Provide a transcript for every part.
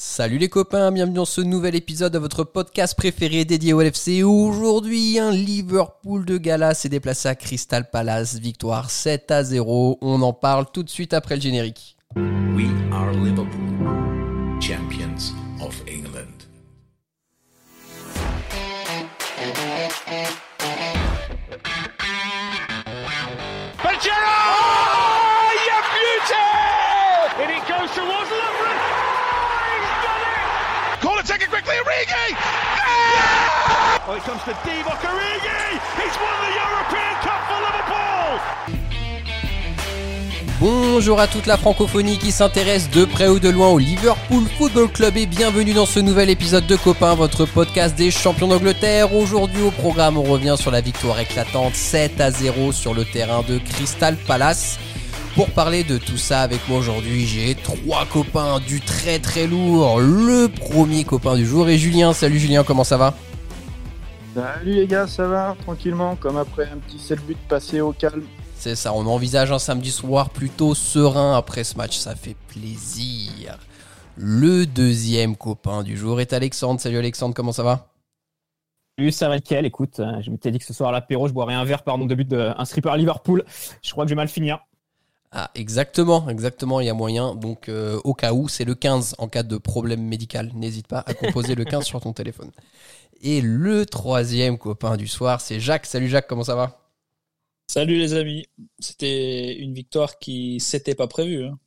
Salut les copains, bienvenue dans ce nouvel épisode de votre podcast préféré dédié au LFC. Aujourd'hui, un Liverpool de gala s'est déplacé à Crystal Palace, victoire 7 à 0. On en parle tout de suite après le générique. We taken quickly, Origi! Oh, it comes to Divock Origi! He's won the European Cup for Liverpool! Bonjour à toute la francophonie qui s'intéresse de près ou de loin au Liverpool Football Club et bienvenue dans ce nouvel épisode de Copain, votre podcast des champions d'Angleterre. Aujourd'hui au programme, on revient sur la victoire éclatante 7 à 0 sur le terrain de Crystal Palace. Pour parler de tout ça avec moi aujourd'hui, j'ai trois copains du très très lourd. Le premier copain du jour est Julien. Salut Julien, comment ça va? Salut les gars, ça va Tranquillement, comme après un petit 7 buts passé au calme. C'est ça, on envisage un samedi soir plutôt serein après ce match, ça fait plaisir. Le deuxième copain du jour est Alexandre. Salut Alexandre, comment ça va? Salut, ça va nickel. Écoute, euh, je m'étais dit que ce soir à l'apéro, je boirais un verre par nombre de buts de, inscrit par Liverpool. Je crois que je vais mal finir. Ah, exactement, exactement, il y a moyen. Donc, euh, au cas où, c'est le 15 en cas de problème médical. N'hésite pas à composer le 15 sur ton téléphone. Et le troisième copain du soir, c'est Jacques. Salut Jacques, comment ça va? Salut les amis, c'était une victoire qui s'était pas prévue. Hein.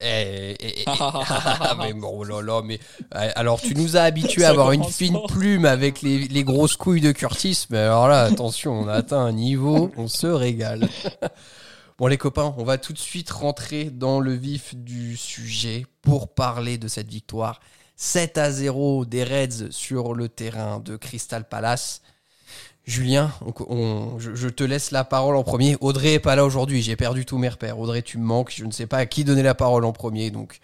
Eh, eh, eh, ah, mais bon, oh là là, mais euh, alors tu nous as habitués à avoir une fine plume avec les, les grosses couilles de Curtis, mais alors là, attention, on a atteint un niveau, on se régale. Bon les copains, on va tout de suite rentrer dans le vif du sujet pour parler de cette victoire 7 à 0 des Reds sur le terrain de Crystal Palace. Julien, on- je, te laisse la parole en premier. Audrey est pas là aujourd'hui, j'ai perdu tous mes repères. Audrey, tu me manques, je ne sais pas à qui donner la parole en premier. Donc,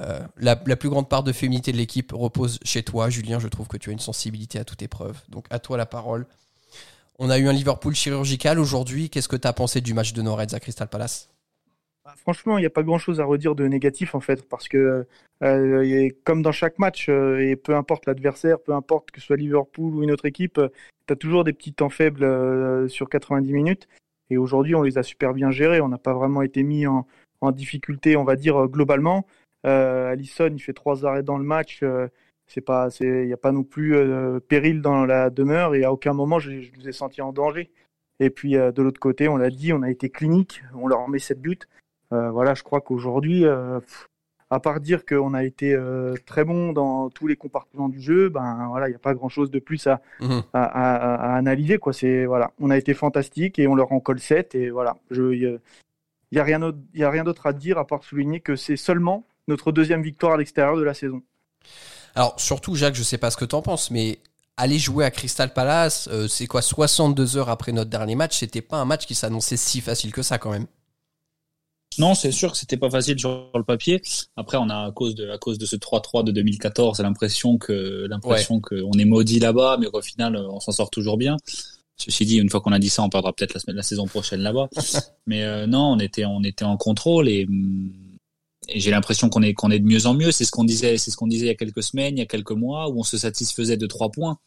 euh, la plus grande part de féminité de l'équipe repose chez toi. Julien, je trouve que tu as une sensibilité à toute épreuve. Donc, à toi la parole. On a eu un Liverpool chirurgical aujourd'hui. Qu'est-ce que tu as pensé du match de nos Reds à Crystal Palace? Bah, Franchement, il n'y a pas grand-chose à redire de négatif en fait, parce que euh, comme dans chaque match, euh, et peu importe l'adversaire, peu importe que ce soit Liverpool ou une autre équipe, tu as toujours des petits temps faibles euh, sur 90 minutes. Et aujourd'hui, on les a super bien gérés. On n'a pas vraiment été mis en, difficulté, on va dire, euh, globalement. Euh, Allison, il fait trois arrêts dans le match. C'est pas, c'est, il n'y a pas non plus euh, péril dans la demeure et à aucun moment je, je nous ai senti en danger. Et puis euh, de l'autre côté, on l'a dit, on a été clinique, on leur met 7 buts. Voilà, je crois qu'aujourd'hui, euh, à part dire qu'on a été très bon dans tous les compartiments du jeu, ben voilà, il n'y a pas grand-chose de plus à, Mhm. à, à- à analyser. Quoi. C'est, voilà, on a été fantastique et on leur en colle 7. Et voilà, il n'y a rien d'autre à dire à part souligner que c'est seulement notre deuxième victoire à l'extérieur de la saison. Alors, surtout, Jacques, je sais pas ce que tu en penses, mais aller jouer à Crystal Palace, euh, c'est quoi 62 heures après notre dernier match C'était pas un match qui s'annonçait si facile que ça quand même. Non, c'est sûr que c'était pas facile sur le papier. Après, on a à cause de à cause de ce 3-3 de 2014, l'impression que l'impression qu'on est maudit là-bas, mais qu'au final, on s'en sort toujours bien. Ceci dit, une fois qu'on a dit ça, on perdra peut-être la, saison prochaine là-bas. mais euh, non, on était on était en contrôle et, hum, et j'ai l'impression qu'on est qu'on est de mieux en mieux. C'est ce qu'on disait, c'est ce qu'on disait il y a quelques semaines, il y a quelques mois, où on se satisfaisait de trois points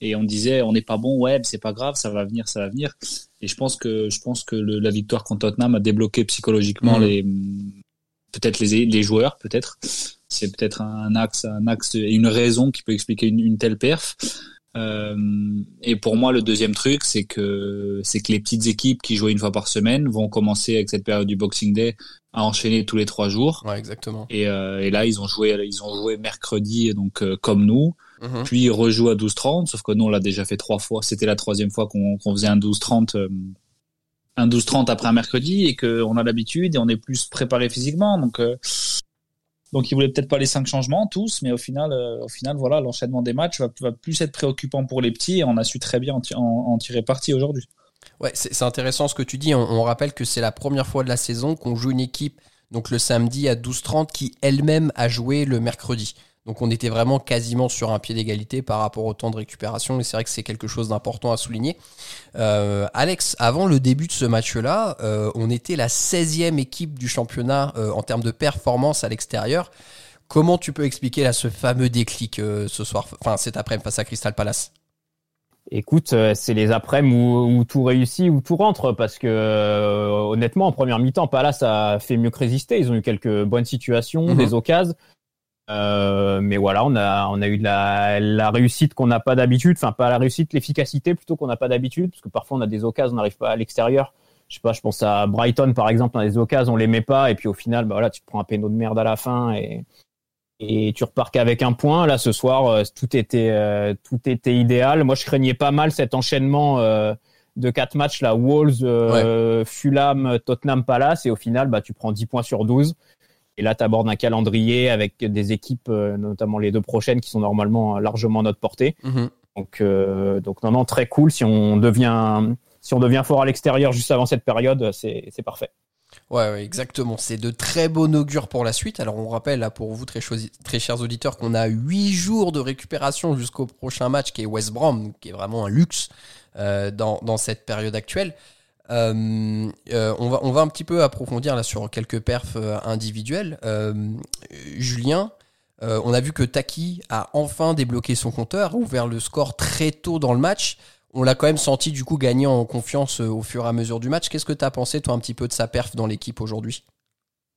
et on disait on n'est pas bon, ouais, c'est pas grave, ça va venir, ça va venir. Et je pense que je pense que le- la victoire contre Tottenham a débloqué psychologiquement Mhm. les peut-être les les joueurs, peut-être. C'est peut-être un axe un axe et une raison qui peut expliquer une, une telle perf. Euh, et pour moi, le deuxième truc, c'est que c'est que les petites équipes qui jouaient une fois par semaine vont commencer avec cette période du Boxing Day à enchaîner tous les trois jours. Ouais, exactement. Et, euh, et là, ils ont joué, ils ont joué mercredi, donc euh, comme nous. Mhm. Puis ils rejouent à 12-30, sauf que nous, on l'a déjà fait trois fois. C'était la troisième fois qu'on faisait un 12-30, euh, un 12-30 après un mercredi et qu'on a l'habitude et on est plus préparé physiquement. Donc, euh, donc ils voulaient peut-être pas les cinq changements tous, mais au final, euh, voilà, l'enchaînement des matchs va, plus être préoccupant pour les petits et on a su très bien en, ti- en- en tirer parti aujourd'hui. Ouais, c'est intéressant ce que tu dis. On, on rappelle que c'est la première fois de la saison qu'on joue une équipe, donc le samedi à 12h30, qui elle-même a joué le mercredi. Donc on était vraiment quasiment sur un pied d'égalité par rapport au temps de récupération et c'est vrai que c'est quelque chose d'important à souligner. Euh, Alex, avant le début de ce match-là, euh, on était la 16e équipe du championnat euh, en termes de performance à l'extérieur. Comment tu peux expliquer là ce fameux déclic ce soir, enfin cet après-midi face à Crystal Palace? Écoute, c'est les après-midi où, où, tout réussit, où tout rentre, parce que honnêtement, en première mi-temps, Palace a fait mieux que résister. Ils ont eu quelques bonnes situations, Mhm. des occasions. Euh, mais voilà, on a on a eu de la, la réussite qu'on n'a pas d'habitude, enfin pas la réussite, l'efficacité plutôt qu'on n'a pas d'habitude, parce que parfois on a des occasions, on n'arrive pas à l'extérieur. Je sais pas, je pense à Brighton par exemple, on a des occasions, on les met pas, et puis au final, bah voilà, tu te prends un péno de merde à la fin et et tu repars qu'avec un point. Là, ce soir, euh, tout était euh, tout était idéal. Moi, je craignais pas mal cet enchaînement euh, de quatre matchs là, Wolves, euh, Fulham, Tottenham, Palace, et au final, bah tu prends 10 points sur 12. Et là, tu abordes un calendrier avec des équipes, euh, notamment les deux prochaines, qui sont normalement largement à notre portée. Mhm. Donc, euh, donc non, non, très cool. Si on devient, si on devient fort à l'extérieur juste avant cette période, c'est parfait. Ouais, ouais, exactement. C'est de très bon augure pour la suite. Alors, on rappelle là pour vous, très, chers auditeurs, qu'on a 8 jours de récupération jusqu'au prochain match qui est West Brom, qui est vraiment un luxe euh, dans, dans cette période actuelle. Euh, euh, on, va, on va un petit peu approfondir là sur quelques perfs euh, individuels. Julien, on a vu que Taki a enfin débloqué son compteur, a ouvert le score très tôt dans le match. On l'a quand même senti du coup gagner en confiance au fur et à mesure du match. Qu'est-ce que tu as pensé toi un petit peu de sa perf dans l'équipe aujourd'hui?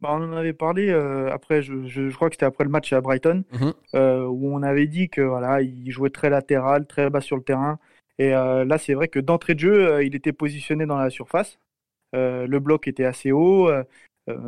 Bah, on en avait parlé euh, après, je, je, je crois que c'était après le match à Brighton, Mhm. euh, où on avait dit que voilà, il jouait très latéral, très bas sur le terrain. Et euh, là, c'est vrai que d'entrée de jeu, euh, il était positionné dans la surface. Euh, le bloc était assez haut.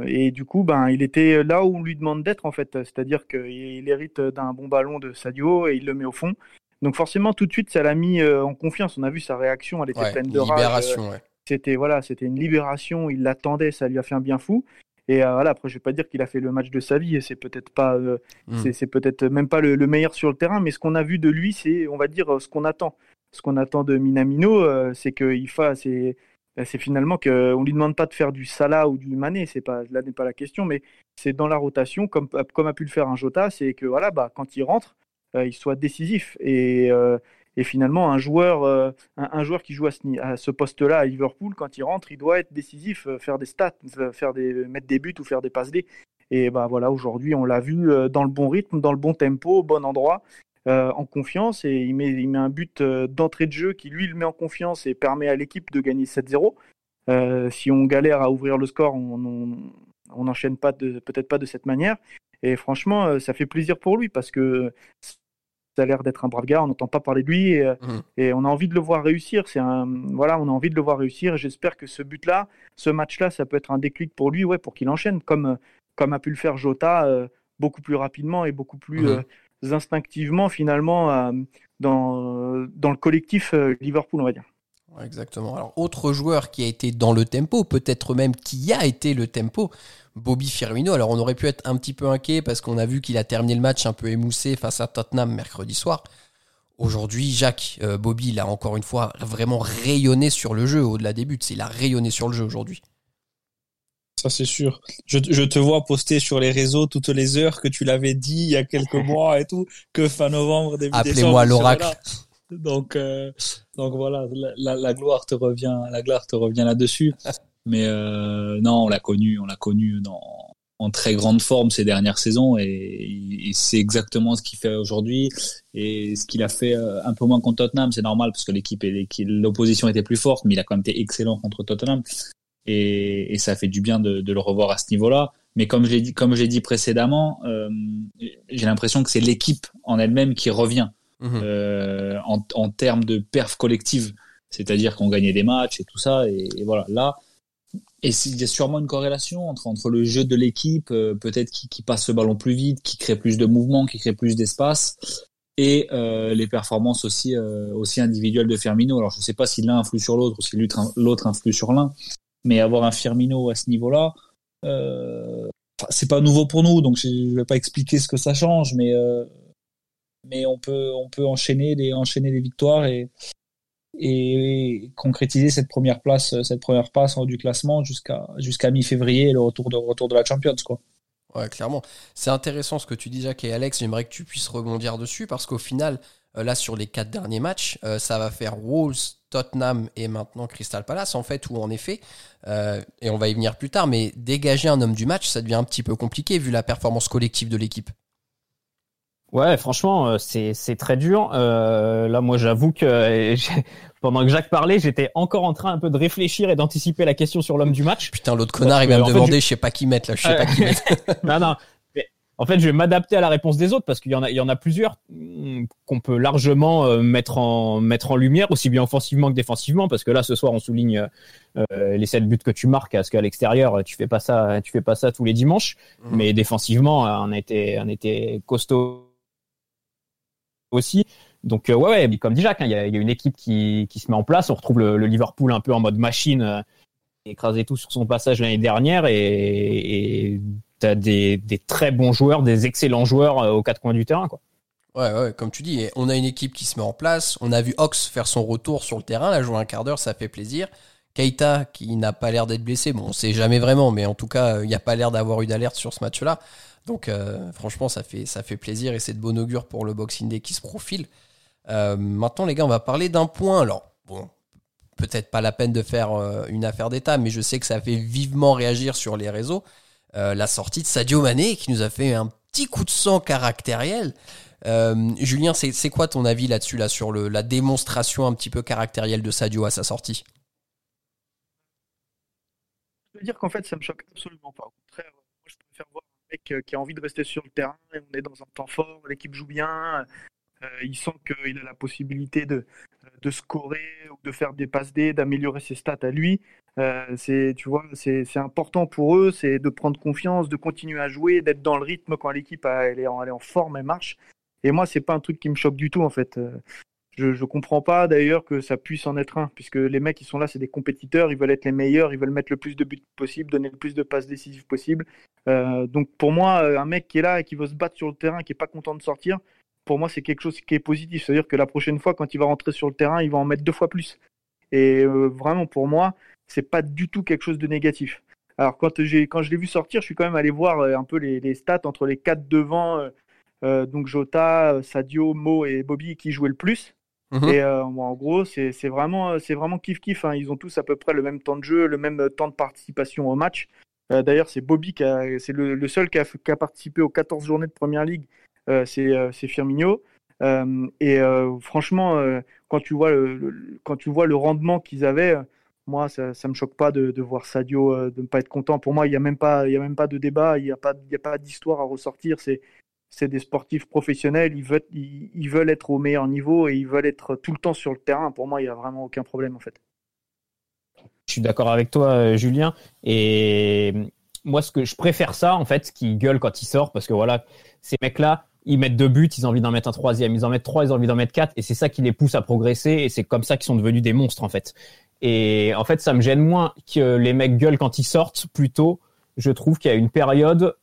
et du coup, ben, il était là où on lui demande d'être, en fait. C'est-à-dire qu'il il hérite d'un bon ballon de Sadio et il le met au fond. Donc forcément, tout de suite, ça l'a mis en confiance. On a vu sa réaction, elle était Ouais, pleine de rage. libération, ouais. C'était voilà, c'était une libération. Il l'attendait, ça lui a fait un bien fou. Et euh, voilà, après, je vais pas dire qu'il a fait le match de sa vie. C'est peut-être pas, euh, Mm. c'est, peut-être même pas le, le meilleur sur le terrain. Mais ce qu'on a vu de lui, c'est, on va dire, ce qu'on attend. Ce qu'on attend de Minamino, euh, c'est fasse. C'est, c'est finalement qu'on lui demande pas de faire du Salah ou du Mané. Pas, là n'est pas la question, mais c'est dans la rotation, comme comme a pu le faire un Jota, c'est que voilà, bah quand il rentre, euh, il soit décisif. Et euh, finalement, un joueur, euh, un, joueur qui joue à ce, ce poste-là à Liverpool, quand il rentre, il doit être décisif, euh, faire des stats, euh, faire des, mettre des buts ou faire des passes D. Et bah voilà, aujourd'hui, on l'a vu euh, dans le bon rythme, dans le bon tempo, au bon endroit, euh, en confiance. Et il met, il met un but euh, d'entrée de jeu qui, lui, le met en confiance et permet à l'équipe de gagner 7-0. Euh, si on galère à ouvrir le score, on n'enchaîne pas peut-être pas de cette manière. Et franchement, ça fait plaisir pour lui parce que ça a l'air d'être un brave gars. On n'entend pas parler de lui et, et on a envie de le voir réussir. C'est un voilà, on a envie de le voir réussir. J'espère que ce but-là, ce match-là, ça peut être un déclic pour lui, ouais, pour qu'il enchaîne comme comme a pu le faire Jota, euh, beaucoup plus rapidement et beaucoup plus euh, instinctivement finalement dans le collectif euh, Liverpool, on va dire. Exactement. Alors, autre joueur qui a été dans le tempo, peut-être même qui a été le tempo, Bobby Firmino. Alors, on aurait pu être un petit peu inquiet parce qu'on a vu qu'il a terminé le match un peu émoussé face à Tottenham mercredi soir. Aujourd'hui, Jacques, euh, Bobby, il a encore une fois vraiment rayonné sur le jeu au-delà des buts. Il a rayonné sur le jeu aujourd'hui. Ça, c'est sûr. Je, je te vois poster sur les réseaux toutes les heures que tu l'avais dit il y a quelques mois et tout, que fin novembre, début Appelez-moi décembre, serait l'oracle. Donc, euh, donc voilà, la, la, la gloire te revient, la gloire te revient là-dessus. Mais euh, non, on l'a connu, on l'a connu dans, en très grande forme ces dernières saisons et, et c'est exactement ce qu'il fait aujourd'hui et ce qu'il a fait euh, un peu moins contre Tottenham, c'est normal parce que l'équipe et l'opposition était plus forte, mais il a quand même été excellent contre Tottenham et, et ça fait du bien de, de le revoir à ce niveau-là. Mais comme je l'ai dit, comme j'ai dit précédemment, euh, j'ai l'impression que c'est l'équipe en elle-même qui revient Mhm. euh, en, en termes de perf collective, c'est-à-dire qu'on gagnait des matchs et tout ça. Et, et voilà, là, et il y a sûrement une corrélation entre, entre le jeu de l'équipe, euh, peut-être qui, qui passe le ballon plus vite, qui crée plus de mouvements, qui crée plus d'espace, et euh, les performances aussi, euh, aussi individuelles de Firmino. Alors je ne sais pas si l'un influe sur l'autre ou si l'autre influe sur l'un, mais avoir un Firmino à ce niveau-là, euh, c'est pas nouveau pour nous, donc je ne vais pas expliquer ce que ça change, mais euh, mais on peut on peut enchaîner les enchaîner les victoires et et concrétiser cette première place cette première passe du classement jusqu'à jusqu'à mi-février le retour de retour de la Champions quoi. Ouais, clairement. C'est intéressant ce que tu dis, Jacques et Alex. J'aimerais que tu puisses rebondir dessus parce qu'au final, euh, là, sur les quatre derniers matchs, euh, ça va faire Wolves, Tottenham et maintenant Crystal Palace, en fait, où en effet, euh, et on va y venir plus tard, mais dégager un homme du match, ça devient un petit peu compliqué vu la performance collective de l'équipe. Ouais, franchement, euh, c'est c'est très dur. Euh, là, moi, j'avoue que j'ai- pendant que Jacques parlait, j'étais encore en train un peu de réfléchir et d'anticiper la question sur l'homme du match. Putain, l'autre connard, il fait, demander, je sais pas qui mettre là, je sais pas qui mettre. non, non. En fait, je vais m'adapter à la réponse des autres parce qu'il y en a, il y en a plusieurs mm, qu'on peut largement euh, mettre en mettre en lumière, aussi bien offensivement que défensivement. Parce que là, ce soir, on souligne euh, les sept buts que tu marques, parce qu'à l'extérieur, tu fais pas ça, tu fais pas ça tous les dimanches. Mhm. Mais défensivement, euh, on a été, on était costaud aussi. Donc euh, ouais, ouais, comme dit Jacques, hein, il y, y a une équipe qui, qui se met en place. On retrouve le, le Liverpool un peu en mode machine, euh, écrasé tout sur son passage l'année dernière, et, et t'as des, des très bons joueurs, des excellents joueurs euh, aux quatre coins du terrain, quoi. Ouais, ouais, comme tu dis, on a une équipe qui se met en place. On a vu Ox faire son retour sur le terrain, là, jouer un quart d'heure, ça fait plaisir. Keita, qui n'a pas l'air d'être blessé, bon, on sait jamais vraiment, mais en tout cas, il n'y a pas l'air d'avoir eu d'alerte sur ce match-là. Donc, euh, franchement, ça fait, plaisir et c'est de bon augure pour le Boxing Day qui se profile. Euh, maintenant, les gars, on va parler d'un point. Alors, bon, peut-être pas la peine de faire euh, une affaire d'État, mais je sais que ça fait vivement réagir sur les réseaux. Euh, la sortie de Sadio Mané, qui nous a fait un petit coup de sang caractériel. Euh, Julien, c'est quoi ton avis là-dessus, là, sur le, la démonstration un petit peu caractérielle de Sadio à sa sortie? Je veux dire qu'en fait, ça me choque absolument pas. Au contraire, moi, je préfère voir un mec euh, qui a envie de rester sur le terrain. On est dans un temps fort, l'équipe joue bien. il sent qu'il a la possibilité de, de scorer ou de faire des passes D, d'améliorer ses stats à lui. Euh, c'est, tu vois, c'est, important pour eux, c'est de prendre confiance, de continuer à jouer, d'être dans le rythme quand l'équipe elle est, en, elle est en forme, elle marche. Et moi, c'est pas un truc qui me choque du tout en fait. Euh, Je, je comprends pas d'ailleurs que ça puisse en être un, puisque les mecs qui sont là, c'est des compétiteurs, ils veulent être les meilleurs, ils veulent mettre le plus de buts possible, donner le plus de passes décisives possible. Euh, donc pour moi, un mec qui est là et qui veut se battre sur le terrain, qui est pas content de sortir, pour moi, c'est quelque chose qui est positif. C'est-à-dire que la prochaine fois, quand il va rentrer sur le terrain, il va en mettre deux fois plus. Et euh, vraiment, pour moi, c'est pas du tout quelque chose de négatif. Alors quand quand je l'ai vu sortir, je suis quand même allé voir euh, un peu les, les stats entre les quatre devant, euh, donc Jota, Sadio, Mo et Bobby qui jouaient le plus. Mhm. Et euh, bon, en gros, c'est vraiment, vraiment kiff kiff. hein. Ils ont tous à peu près le même temps de jeu, le même temps de participation au match. D'ailleurs, c'est Bobby qui c'est le, le seul qui a, qui a participé aux 14 journées de Première Ligue. Euh, c'est euh, c'est Firmino. Euh, et franchement, quand tu vois le, quand tu vois le rendement qu'ils avaient, moi, ça, ça me choque pas de, voir Sadio de ne pas être content. Pour moi, il y a même pas, y a même pas de débat, il y a pas, pas d'histoire à ressortir. C'est des sportifs professionnels, ils veulent, ils, veulent être au meilleur niveau et ils veulent être tout le temps sur le terrain. Pour moi, il y a vraiment aucun problème en fait. Je suis d'accord avec toi, Julien. Et moi, ce que je préfère ça, en fait, qui gueule quand il sort, parce que voilà, ces mecs-là, ils mettent deux buts, ils ont envie d'en mettre un troisième, ils en mettent trois, ils ont envie d'en mettre quatre, et c'est ça qui les pousse à progresser, et c'est comme ça qu'ils sont devenus des monstres, en fait. Et en fait, ça me gêne moins que les mecs gueulent quand ils sortent, plutôt, je trouve qu'il y a une période,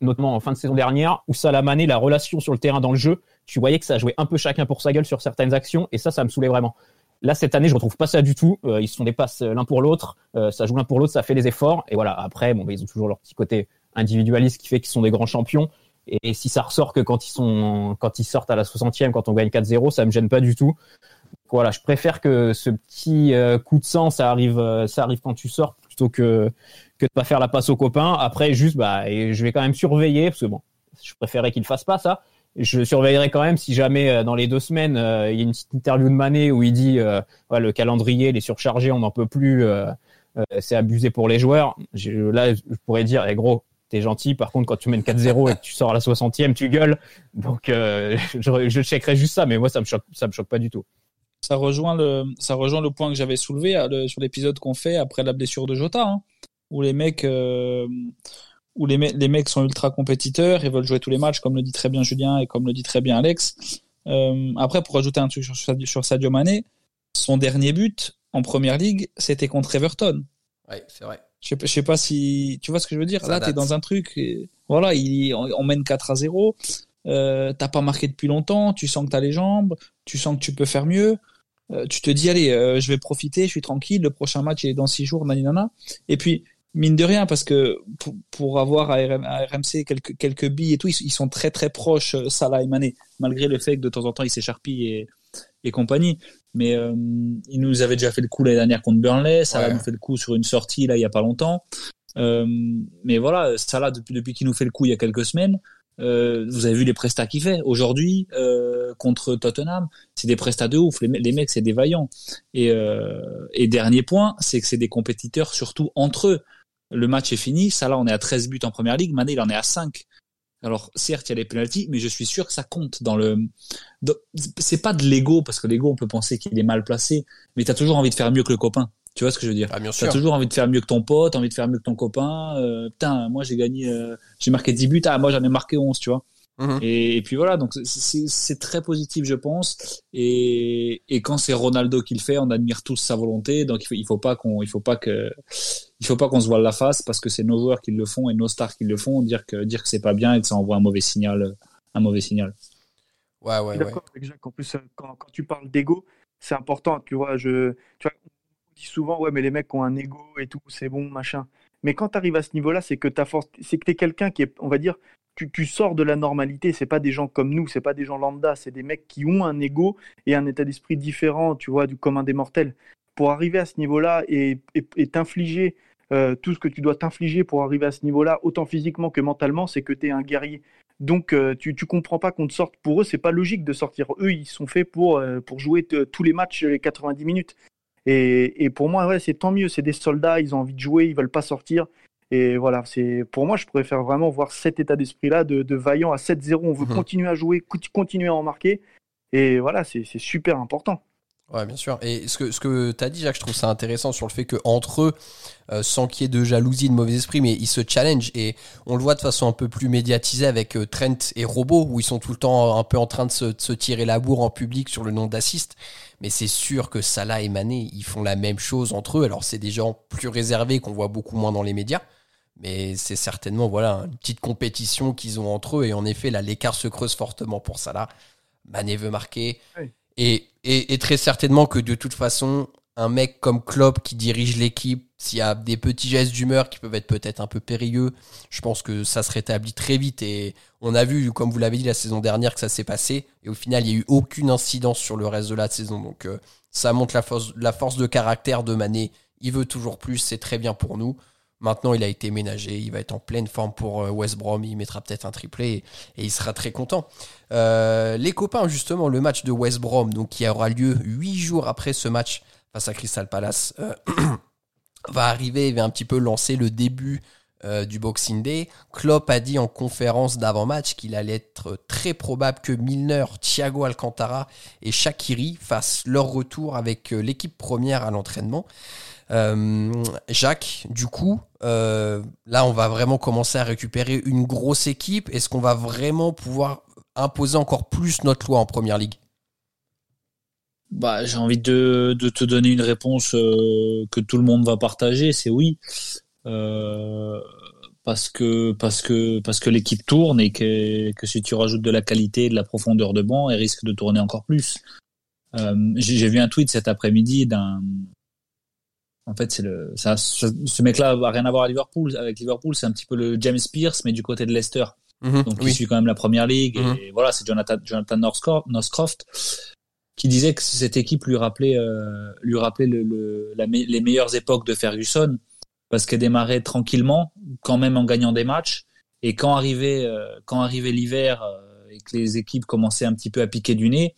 notamment en fin de saison dernière, où Salamane, la relation sur le terrain dans le jeu, tu voyais que ça jouait un peu chacun pour sa gueule sur certaines actions, et ça, ça me saoulait vraiment. Là, cette année, je retrouve pas ça du tout. Euh, ils se font des passes euh, l'un pour l'autre. Euh, ça joue l'un pour l'autre, ça fait des efforts. Et voilà. Après, bon, bah, ils ont toujours leur petit côté individualiste qui fait qu'ils sont des grands champions. Et, si ça ressort que quand ils sont, quand ils sortent à la 60e, quand on gagne 4-0, ça me gêne pas du tout. Voilà, je préfère que ce petit euh, coup de sang, ça arrive, euh, ça arrive quand tu sors, plutôt que que de pas faire la passe aux copains. Après, juste, bah, et je vais quand même surveiller parce que bon, je préférais qu'ils fassent pas ça je surveillerai quand même si jamais euh, dans les deux semaines il y a une petite interview de Mané où il dit ouais, le calendrier il est surchargé on n'en peut plus c'est abusé pour les joueurs là je pourrais dire eh, gros t'es gentil par contre quand tu mènes 4-0 et que tu sors à la 60e tu gueules donc euh, je, je checkerai juste ça mais moi ça me choque ça me choque pas du tout Ça rejoint le, ça rejoint le point que j'avais soulevé euh, le- sur l'épisode qu'on fait après la blessure de Jota, hein, où les mecs, euh, où les, me- les mecs sont ultra compétiteurs et veulent jouer tous les matchs, comme le dit très bien Julien et comme le dit très bien Alex. Euh, après, pour ajouter un truc sur, Sadio- sur Sadio Mané, son dernier but en première ligue, c'était contre Everton. Ouais, c'est vrai. Je sais, pas- je sais pas si tu vois ce que je veux dire? Ça Là, t'es dans un truc. et voilà, il, on, on mène 4 à 0. Euh, t'as pas marqué depuis longtemps. Tu sens que t'as les jambes. Tu sens que tu peux faire mieux. Euh, tu te dis, allez, euh, je vais profiter. Je suis tranquille. Le prochain match il est dans 6 jours. Naninana. Et puis, mine de rien, parce que pour, pour avoir à, RM à RMC quelques, quelques billes et tout, ils, ils sont très très proches, euh, Salah et Mané, malgré le fait que de temps en temps ils s'écharpillent et, et compagnie. Mais euh, il nous avait déjà fait le coup l'année dernière contre Burnley, ça Ouais. nous fait le coup sur une sortie là il y a pas longtemps. Euh, mais voilà, Salah depuis, depuis qu'il nous fait le coup il y a quelques semaines, euh, vous avez vu les prestats qu'il fait aujourd'hui contre Tottenham, c'est des prestats de ouf. Les, les mecs, c'est des vaillants. Et, et dernier point, c'est que c'est des compétiteurs surtout entre eux. Le match est fini, Salah on est à 13 buts en première ligue, Mané il en est à 5. Alors certes, il y a les penalties, mais je suis sûr que ça compte dans le. C'est pas de l'ego parce que l'ego, on peut penser qu'il est mal placé, mais t'as toujours envie de faire mieux que le copain. Tu vois ce que je veux dire? Ah, T'as toujours envie de faire mieux que ton pote, envie de faire mieux que ton copain. Euh, putain, moi j'ai gagné, euh, j'ai marqué 10 buts, ah moi j'en ai marqué 11, tu vois. Mhm. Et, et puis voilà, donc c'est- très positif, je pense. Et, et quand c'est Ronaldo qui le fait, on admire tous sa volonté. Donc il faut, il faut pas qu'on, il faut pas que, il faut pas qu'on se voile la face parce que c'est nos joueurs qui le font et nos stars qui le font. Dire que dire que c'est pas bien et que ça envoie un mauvais signal, un mauvais signal. Ouais, Je ouais, d'accord avec Jacques. En plus, quand, quand tu parles d'ego, c'est important. Tu vois, je, tu vois, on dit souvent, ouais, mais les mecs ont un ego et tout, c'est bon, machin. Mais quand tu arrives à ce niveau-là, c'est que ta force, c'est que tu es quelqu'un qui est, on va dire, tu, sors de la normalité. C'est pas des gens comme nous, c'est pas des gens lambda, c'est des mecs qui ont un ego et un état d'esprit différent, tu vois, du commun des mortels. Pour arriver à ce niveau-là et et- t'infliger euh, tout ce que tu dois t'infliger pour arriver à ce niveau-là, autant physiquement que mentalement, c'est que tu es un guerrier. Donc euh, tu, tu comprends pas qu'on te sorte. Pour eux, c'est pas logique de sortir. Eux, ils sont faits pour, euh, pour jouer tous les matchs les 90 minutes. Et, et pour moi, ouais, c'est tant mieux. C'est des soldats, ils ont envie de jouer, ils veulent pas sortir. Et voilà, c'est pour moi, je préfère vraiment voir cet état d'esprit-là de, de vaillant à 7-0. On veut Mhm. continuer à jouer, co- continuer à en marquer. Et voilà, c'est super important. Ouais, bien sûr. Et ce que, ce que tu as dit, Jacques, je trouve ça intéressant sur le fait qu'entre eux, euh, sans qu'il y ait de jalousie, de mauvais esprit, mais ils se challenge. Et on le voit de façon un peu plus médiatisée avec euh, Trent et Robbo, où ils sont tout le temps un peu en train de se, de se tirer la bourre en public sur le nom d'assist. Mais c'est sûr que Salah et Mané, ils font la même chose entre eux. Alors, c'est des gens plus réservés qu'on voit beaucoup moins dans les médias. Mais c'est certainement voilà, une petite compétition qu'ils ont entre eux. Et en effet, là, l'écart se creuse fortement pour Salah. Mané veut marquer. Oui. Et, et, et très certainement que de toute façon, un mec comme Klopp qui dirige l'équipe, s'il y a des petits gestes d'humeur qui peuvent être peut-être un peu périlleux, je pense que ça se rétablit très vite. Et on a vu, comme vous l'avez dit la saison dernière, que ça s'est passé. Et au final, il n'y a eu aucune incidence sur le reste de la saison. Donc euh, ça montre la force, la force de caractère de Mané. Il veut toujours plus, c'est très bien pour nous. Maintenant, il a été ménagé, il va être en pleine forme pour euh, West Brom, il mettra peut-être un triplé et, il sera très content. Euh, les copains, justement, le match de West Brom, qui aura lieu huit jours après ce match face à Crystal Palace, euh, va arriver et va un petit peu lancer le début du Boxing Day. Klopp a dit en conférence d'avant-match qu'il allait être très probable que Milner, Thiago Alcantara et Shakiri fassent leur retour avec l'équipe première à l'entraînement. Euh, Jacques, du coup, euh, là, on va vraiment commencer à récupérer une grosse équipe. Est-ce qu'on va vraiment pouvoir imposer encore plus notre loi en première ligue? Bah, j'ai envie de, te donner une réponse euh, que tout le monde va partager, c'est oui. Parce que parce que parce que l'équipe tourne et que si tu rajoutes de la qualité et de la profondeur de banc, elle risque de tourner encore plus. J'ai vu un tweet cet après-midi d'un en fait, c'est le ça, ce, ce mec-là a rien à voir à Liverpool avec Liverpool, c'est un petit peu le James Pierce mais du côté de Leicester. Mhm, donc oui. il suit quand même la première ligue Mhm. et voilà c'est Jonathan Jonathan Northcroft, qui disait que cette équipe lui rappelait euh, lui rappelait le, le- la me- les meilleures époques de Ferguson parce qu'elle démarrait tranquillement quand même en gagnant des matchs et quand arrivait euh, quand arrivait l'hiver euh, et que les équipes commençaient un petit peu à piquer du nez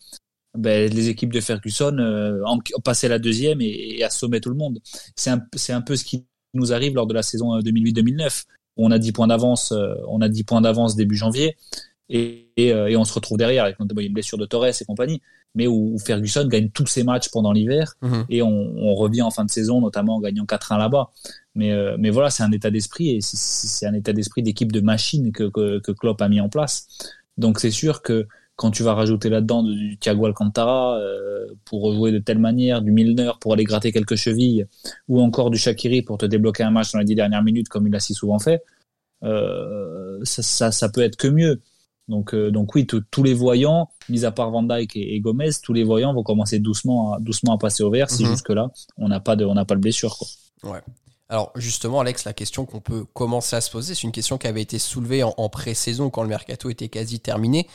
ben, les équipes de Ferguson euh, en, passaient la deuxième et, et assommaient tout le monde c'est un un peu ce qui nous arrive lors de la saison euh, 2008-2009 on a 10 points d'avance, euh, on a 10 points d'avance début janvier, et, et, euh, et on se retrouve derrière avec notamment une blessure de Torres et compagnie, mais où, où Ferguson gagne tous ses matchs pendant l'hiver Mhm. et on, on revient en fin de saison, notamment en gagnant 4-1 là-bas. Mais, euh, mais voilà, c'est un état d'esprit et c'est- c'est un état d'esprit d'équipe de machine que, que, que Klopp a mis en place. Donc c'est sûr que quand tu vas rajouter là-dedans du, Thiago Alcantara euh, pour jouer de telle manière, du Milner pour aller gratter quelques chevilles, ou encore du Shakiri pour te débloquer un match dans les dix dernières minutes comme il l'a si souvent fait, euh, ça, ça, ça peut être que mieux. Donc, euh, donc oui, tous- les voyants, mis à part Van Dijk et, et Gomez, tous les voyants vont commencer doucement à, doucement à passer au vert si Mhm. jusque-là on n'a pas de, on n'a pas de blessure. Quoi. Alors justement, Alex, la question qu'on peut commencer à se poser, c'est une question qui avait été soulevée en, en pré-saison quand le mercato était quasi terminé.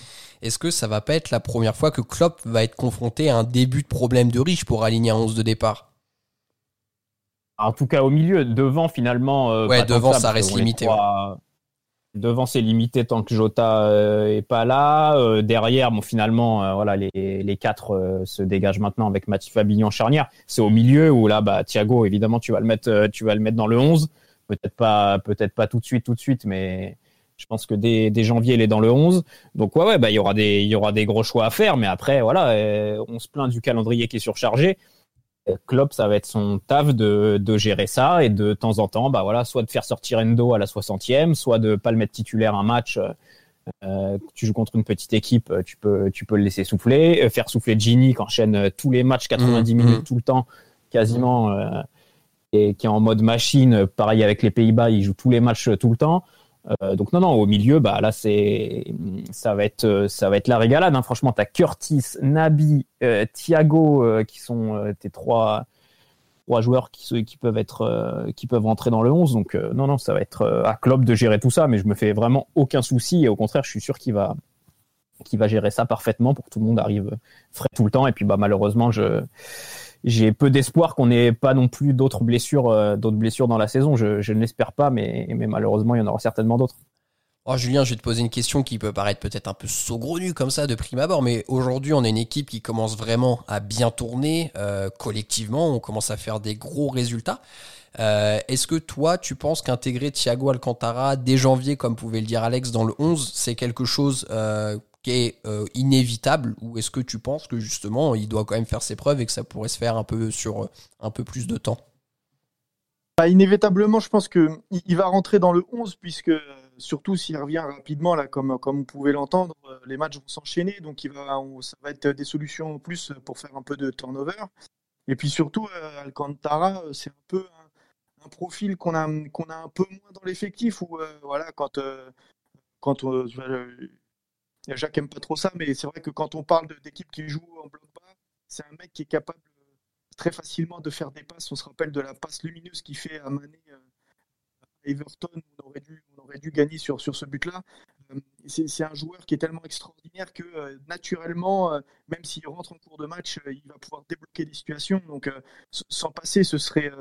Est-ce que ça va pas être la première fois que Klopp va être confronté à un début de problème de riche pour aligner un 11 de départ? En tout cas, au milieu, devant finalement. euh, Ouais, devant, ça reste limité, trois- Devant, c'est limité tant que Jota euh, est pas là. Euh, derrière, bon, finalement, euh, voilà, les, les quatre euh, se dégagent maintenant avec Mathieu Fabinho en charnière. C'est au milieu où là, bah, Thiago, évidemment, tu vas le mettre, tu vas le mettre dans le 11. Peut-être pas, peut-être pas tout de suite, tout de suite, mais je pense que dès, dès janvier, il est dans le 11. Donc ouais, ouais, bah, il y aura des, il y aura des gros choix à faire, mais après, voilà, on se plaint du calendrier qui est surchargé. Klopp, ça va être son taf de, de gérer ça et de temps en temps, bah voilà, soit de faire sortir Endo à la 60e, soit de pas le mettre titulaire un match. euh, euh, tu joues contre une petite équipe, euh, tu peux, tu peux le laisser souffler, euh, faire souffler Gini qui enchaîne tous les matchs 90 Mhm, minutes mhm. tout le temps, quasiment, euh, et qui est en mode machine. Pareil avec les Pays-Bas, il joue tous les matchs tout le temps. Euh, donc non non au milieu bah là c'est ça va être euh, la régalade hein. franchement t'as Curtis Nabi euh, Thiago qui sont tes trois trois joueurs qui, qui peuvent être qui peuvent rentrer dans le 11 donc non non ça va être à Klopp de gérer tout ça mais je me fais vraiment aucun souci et au contraire je suis sûr qu'il va qu'il va gérer ça parfaitement pour que tout le monde arrive frais tout le temps et puis bah malheureusement je j'ai peu d'espoir qu'on n'ait pas non plus d'autres blessures euh, d'autres blessures dans la saison je, ne l'espère pas mais mais malheureusement il y en aura certainement d'autres Oh, Julien, je vais te poser une question qui peut paraître peut-être un peu saugrenue comme ça de prime abord, mais aujourd'hui, on a une équipe qui commence vraiment à bien tourner euh, collectivement. On commence à faire des gros résultats. Euh, Est-ce que toi, tu penses qu'intégrer Thiago Alcantara dès janvier, comme pouvait le dire Alex, dans le 11, c'est quelque chose qui est euh, inévitable ou est-ce que tu penses que justement, il doit quand même faire ses preuves et que ça pourrait se faire un peu sur euh, un peu plus de temps? Bah, inévitablement, je pense que il il va rentrer dans le 11 puisque surtout s'il revient rapidement là, comme comme vous pouvez l'entendre, euh, les matchs vont s'enchaîner, donc il va, ça va être des solutions en plus pour faire un peu de turnover. Et puis surtout, Alcantara, c'est un peu un, profil qu'on a qu'on a un peu moins dans l'effectif où voilà quand quand on- Jacques aime pas trop ça, mais c'est vrai que quand on parle d'équipe qui joue en bloc bas, c'est un mec qui est capable euh, très facilement de faire des passes. On se rappelle de la passe lumineuse qu'il fait à Mané euh, à Everton. On aurait dû, gagner sur ce but-là. Euh, C'est un joueur qui est tellement extraordinaire que euh, naturellement, euh, même s'il rentre en cours de match, il va pouvoir débloquer des situations. Donc, sans passer, ce serait,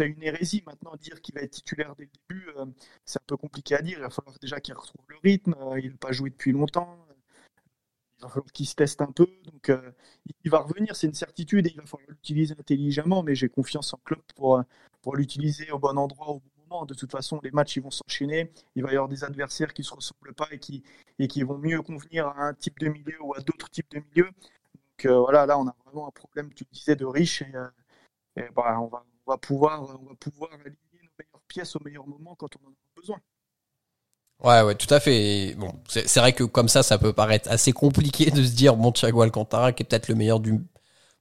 une hérésie. Maintenant, dire qu'il va être titulaire dès le début, c'est un peu compliqué à dire. Il va falloir déjà qu'il retrouve le rythme. Il n'a pas joué depuis longtemps. Il va falloir qu'il se teste un peu. Donc, il- va revenir, c'est une certitude, et il va falloir l'utiliser intelligemment. Mais j'ai confiance en Klopp pour, l'utiliser au bon endroit, De toute façon, les matchs ils vont s'enchaîner. Il va y avoir des adversaires qui ne se ressemblent pas et qui, et qui vont mieux convenir à un type de milieu ou à d'autres types de milieux. Donc euh, voilà, là, on a vraiment un problème, tu disais, de riche. Et, euh, et, bah, on, va, on, va pouvoir, on va pouvoir aligner nos meilleures pièces au meilleur moment quand on en a besoin. Ouais, ouais, tout à fait. Bon, c'est c'est vrai que comme ça, ça peut paraître assez compliqué de se dire, bon, Thiago Alcantara, qui est peut-être le meilleur du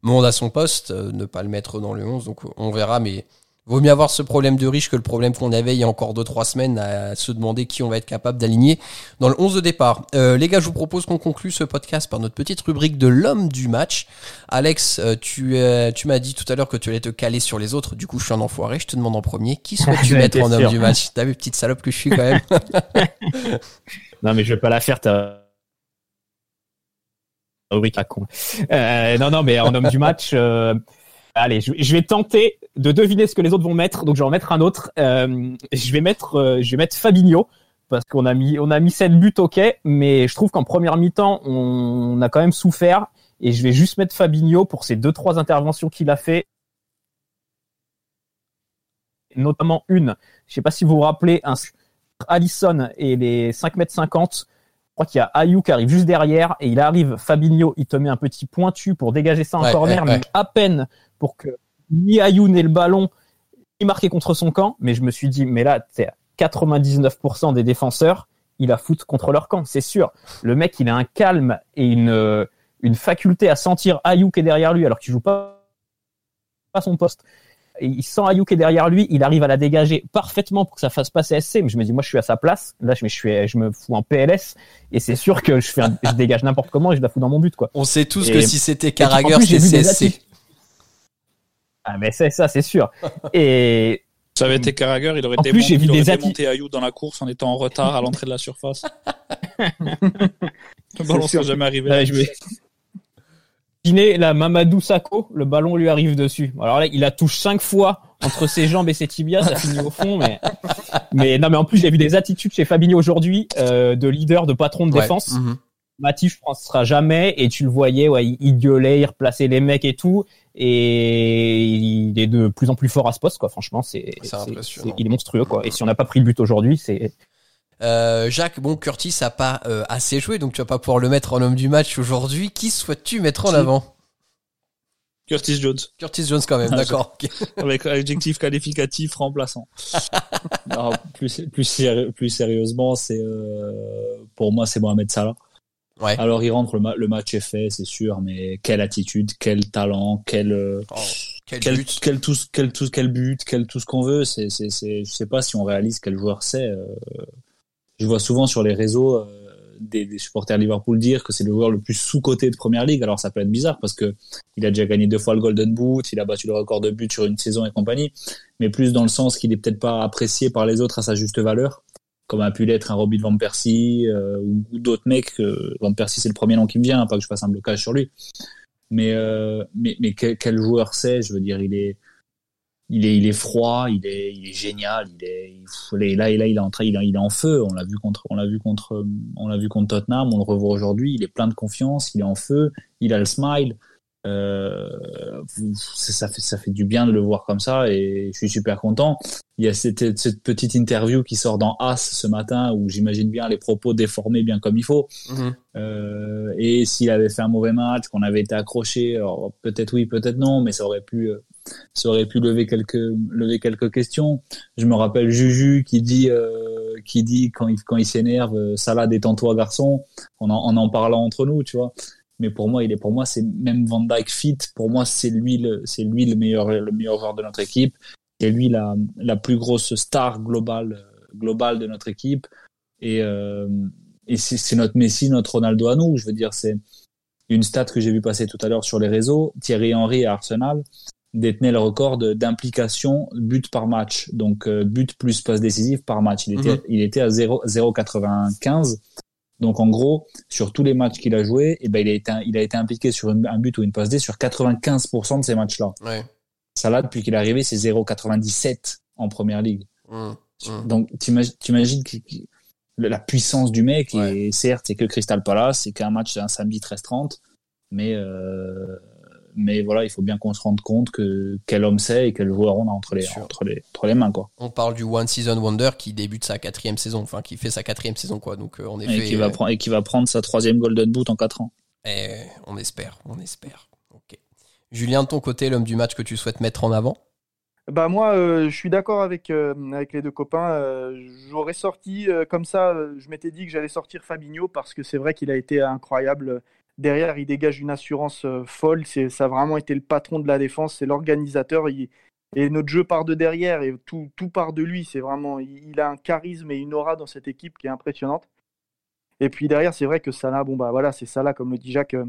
monde à son poste, euh, ne pas le mettre dans le 11, donc on verra, mais vaut mieux avoir ce problème de riche que le problème qu'on avait il y a encore 2-3 semaines à se demander qui on va être capable d'aligner dans le 11 de départ. Euh, les gars, je vous propose qu'on conclue ce podcast par notre petite rubrique de l'homme du match. Alex, euh, tu, euh, tu m'as dit tout à l'heure que tu allais te caler sur les autres, du coup je suis un enfoiré, je te demande en premier, qui souhaites-tu mettre en homme sûr. du match? T'as vu, petite salope que je suis quand même Non, mais je vais pas la faire, ta rubrique à con. Euh, non, non, mais en homme du match, euh, allez, je, je vais tenter de deviner ce que les autres vont mettre. Donc, je vais en mettre un autre. Euh, je vais mettre, euh, je vais mettre Fabinho parce qu'on a mis, on a mis 7 buts, ok, mais je trouve qu'en première mi-temps, on a quand même souffert. Et je vais juste mettre Fabinho pour ces deux trois interventions qu'il a fait, notamment une. Je sais pas si vous vous rappelez un Allison et les 5 mètres 50. Je crois qu'il y a Ayou qui arrive juste derrière et il arrive, Fabinho, il te met un petit pointu pour dégager ça en Ouais, corner, ouais, ouais. mais à peine pour que ni Ayou n'ait le ballon, ni marqué contre son camp. Mais je me suis dit, mais là, c'est 99% des défenseurs, il a foot contre leur camp, c'est sûr. Le mec, il a un calme et une, euh, une faculté à sentir Ayou qui est derrière lui alors qu'il joue pas, pas son poste. Et il sent Ayou qui est derrière lui, il arrive à la dégager parfaitement pour que ça fasse passer SC. Mais je me dis, moi, je suis à sa place. Là, je me, je suis, je me fous en PLS et c'est sûr que je fais, un- je dégage n'importe comment et je la fous dans mon but, quoi. On sait tous Et- que si c'était Carragher, plus, j'ai c'était vu des CSC. atis- Ah, mais c'est ça, c'est sûr. Et Ça avait été Carragher, il aurait En plus, démonté, j'ai vu il aurait des démonté Ayou dans la course en étant en retard à l'entrée de la surface. Le ballon serait jamais arrivé. Ouais, je vais- la Mamadou Sakho, le ballon lui arrive dessus. Alors là, il la touche cinq fois entre ses jambes et ses tibias, ça finit au fond. Mais, mais non, mais en plus, j'ai vu des attitudes chez Fabinho aujourd'hui euh, de leader, de patron de Ouais. défense. Mhm. Matip, je pense, sera jamais. Et tu le voyais, ouais, il, il gueulait, il replaçait les mecs et tout. Et il est de plus en plus fort à ce poste, quoi. Franchement, c'est, C'est il est monstrueux, quoi. Et si on n'a pas pris le but aujourd'hui, c'est, Euh, Jacques, bon, Curtis a pas euh, assez joué, donc tu vas pas pouvoir le mettre en homme du match aujourd'hui. Qui souhaites-tu mettre en avant? Curtis Jones, Curtis Jones quand même, Ah, d'accord. avec adjectif qualificatif remplaçant. non, plus, plus sérieusement, c'est euh, pour moi, c'est Mohamed Salah. Ouais. Alors il rentre, le, ma- le match est fait, c'est sûr, mais quelle attitude, quel talent, quel euh, Oh, quel, quel, but. quel tout, ce- quel tout, quel but, quel tout ce qu'on veut. C'est, c'est, c'est, je sais pas si on réalise quel joueur c'est. euh, je vois souvent sur les réseaux euh, des, des supporters Liverpool dire que c'est le joueur le plus sous-coté de Première Ligue. Alors ça peut être bizarre parce que il a déjà gagné deux fois le Golden Boot, il a battu le record de buts sur une saison et compagnie, mais plus dans le sens qu'il est peut-être pas apprécié par les autres à sa juste valeur, comme a pu l'être un Robin van Persie euh, ou, d'autres mecs. euh, van Persie c'est le premier nom qui me vient, pas que je fasse un blocage sur lui. Mais euh, mais mais quel, quel joueur c'est Je veux dire, il est il est il est froid, il est il est génial, il est il est- là et là il est en train il est, il est en feu. On l'a vu contre on l'a vu contre on l'a vu contre Tottenham, on le revoit aujourd'hui. Il est plein de confiance, il est en feu, il a le smile. Euh, ça fait ça fait du bien de le voir comme ça et je suis super content. Il y a cette, cette petite interview qui sort dans As ce matin où j'imagine bien les propos déformés bien comme il faut. Mhm. Euh, et s'il avait fait un mauvais match, qu'on avait été accroché, peut-être oui, peut-être non, mais ça aurait pu, euh, ça aurait pu lever quelques, lever quelques questions. Je me rappelle Juju qui dit, euh, qui dit quand il, quand il s'énerve, Salah détends-toi garçon, en, en en parlant entre nous, tu vois. Mais pour moi, il est pour moi, c'est même Van Dyke fit. Pour moi, c'est lui le, c'est lui le meilleur, le meilleur joueur de notre équipe. C'est lui la, la plus grosse star globale, globale de notre équipe. Et, euh, et c'est c'est notre Messi, notre Ronaldo à nous. Je veux dire, c'est une stat que j'ai vu passer tout à l'heure sur les réseaux. Thierry Henry à Arsenal détenait le record d'implication but par match. Donc, euh, but plus passe décisive par match. Il était, Mhm. il était à 0 0,95. Donc, en gros, sur tous les matchs qu'il a joué, eh ben, il a été, il a été impliqué sur une- un but ou une passe D sur 95% de ces matchs-là. Ouais. Salah, depuis qu'il est arrivé, c'est 0,97 en première ligue. Mhm. Mhm. Donc, t'imag- t'imagines la puissance du mec, Ouais. et certes, c'est que Crystal Palace, c'est qu'un match un samedi 13-30, mais, euh, mais voilà, il faut bien qu'on se rende compte que quel homme c'est et quel joueur on a entre les, entre les, entre les mains, quoi. On parle du One Season Wonder qui débute sa quatrième saison, enfin qui fait sa quatrième saison quoi. Donc euh, en Et effet, qui, va euh, prendre, et qui va prendre sa troisième Golden Boot en 4 ans. eh, on espère, on espère. Ok. Julien, de ton côté, l'homme du match que tu souhaites mettre en avant? Bah moi, euh, je suis d'accord avec euh, avec les deux copains. Euh, J'aurais sorti euh, comme ça. euh, je m'étais dit que j'allais sortir Fabinho parce que c'est vrai qu'il a été incroyable. Derrière, il dégage une assurance euh, folle. C'est ça a vraiment été le patron de la défense. C'est l'organisateur. Et notre jeu part de derrière et tout part de lui. C'est vraiment. Il, a un charisme et une aura dans cette équipe qui est impressionnante. Et puis derrière, c'est vrai que Salah, bon bah voilà, c'est Salah comme le dit Jacques. euh,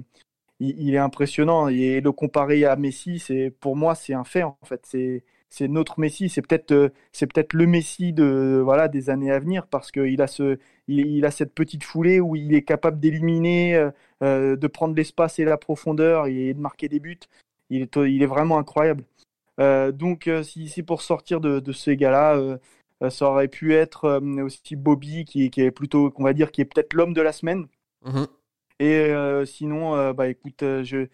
il, il est impressionnant et le comparer à Messi, c'est pour moi c'est un fait en fait. C'est c'est notre Messi, c'est peut-être euh, c'est peut-être le Messi de voilà des années à venir parce qu'il a ce il, il a cette petite foulée où il est capable d'éliminer, euh, euh, de prendre l'espace et la profondeur et de marquer des buts. Il est il est vraiment incroyable. Euh, donc si, si pour sortir de, de ces gars-là, euh, ça aurait pu être aussi Bobby qui, qui est plutôt qu'on va dire qui est peut-être l'homme de la semaine. Mhm. Et sinon, bah écoute, je,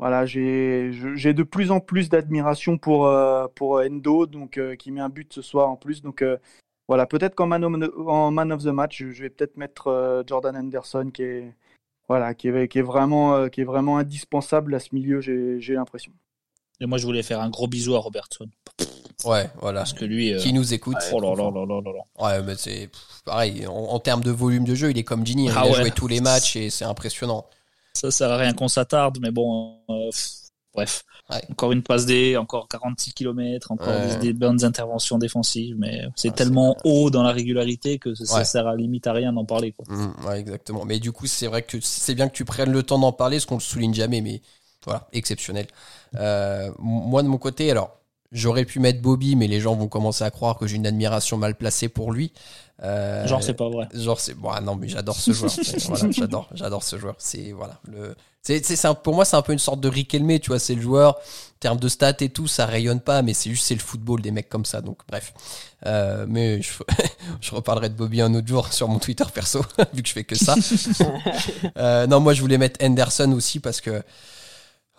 voilà, j'ai, de plus en plus d'admiration pour euh, pour Endo, donc euh, qui met un but ce soir en plus. Donc euh, voilà, peut-être qu'en man, man of the match, je vais peut-être mettre euh, Jordan Anderson, qui est voilà, qui est, qui est vraiment euh, qui est vraiment indispensable à ce milieu. J'ai, j'ai l'impression. Et moi, je voulais faire un gros bisou à Robertson. Ouais, voilà. Parce que lui, euh, Qui nous écoute oh là là là là là. Ouais, mais c'est pareil. En, en termes de volume de jeu, il est comme Gini. hein. Ah il a ouais. joué tous les matchs et c'est impressionnant. Ça sert à rien qu'on s'attarde, mais bon, euh, bref. Ouais. Encore une passe D, encore 46 km, encore Ouais. des, des bonnes interventions défensives, mais c'est Ah, tellement haut dans la régularité que ça, sert à limite à rien d'en parler. Quoi. Mm, exactement. Mais du coup, c'est vrai que c'est bien que tu prennes le temps d'en parler, ce qu'on le souligne jamais, mais voilà, exceptionnel. Euh, moi, de mon côté, alors, j'aurais pu mettre Bobby, mais les gens vont commencer à croire que j'ai une admiration mal placée pour lui. Euh, genre c'est pas vrai. Genre c'est bon, non mais j'adore ce joueur. voilà, j'adore, j'adore ce joueur. C'est voilà le. C'est, c'est, pour moi c'est un peu une sorte de Rick tu vois. C'est le joueur. En termes de stats et tout, ça rayonne pas, mais c'est juste c'est le football des mecs comme ça. Donc bref. Euh, mais je, je, reparlerai de Bobby un autre jour sur mon Twitter perso, vu que je fais que ça. euh, non, moi je voulais mettre Henderson aussi parce que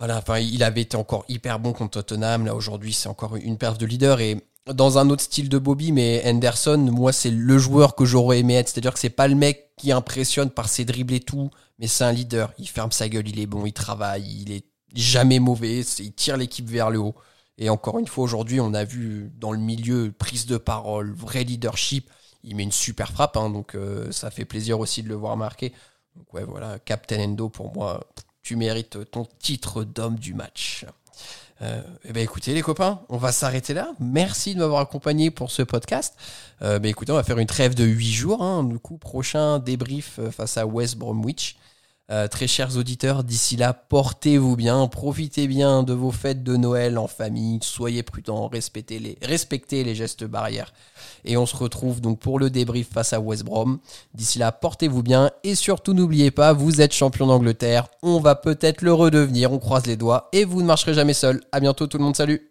voilà, enfin, il avait été encore hyper bon contre Tottenham. Là, aujourd'hui, c'est encore une perte de leader. Et dans un autre style de Bobby, mais Henderson, moi, c'est le joueur que j'aurais aimé être. C'est-à-dire que c'est pas le mec qui impressionne par ses dribbles et tout, mais c'est un leader. Il ferme sa gueule, il est bon, il travaille, il est jamais mauvais, il tire l'équipe vers le haut. Et encore une fois, aujourd'hui, on a vu dans le milieu prise de parole, vrai leadership. Il met une super frappe, hein, donc euh, ça fait plaisir aussi de le voir marquer. Donc ouais, voilà, Captain Endo pour moi tu mérites ton titre d'homme du match. Euh, eh ben écoutez les copains, on va s'arrêter là. Merci de m'avoir accompagné pour ce podcast. Euh, ben écoutez, on va faire une trêve de 8 jours. Hein. Du coup, prochain débrief euh, face à West Bromwich. Euh, très chers auditeurs, d'ici là, portez-vous bien, profitez bien de vos fêtes de Noël en famille, soyez prudents, respectez les, respectez les gestes barrières. Et on se retrouve donc pour le débrief face à West Brom. D'ici là, portez-vous bien et surtout n'oubliez pas, vous êtes champion d'Angleterre, on va peut-être le redevenir, on croise les doigts et vous ne marcherez jamais seul. À bientôt tout le monde, salut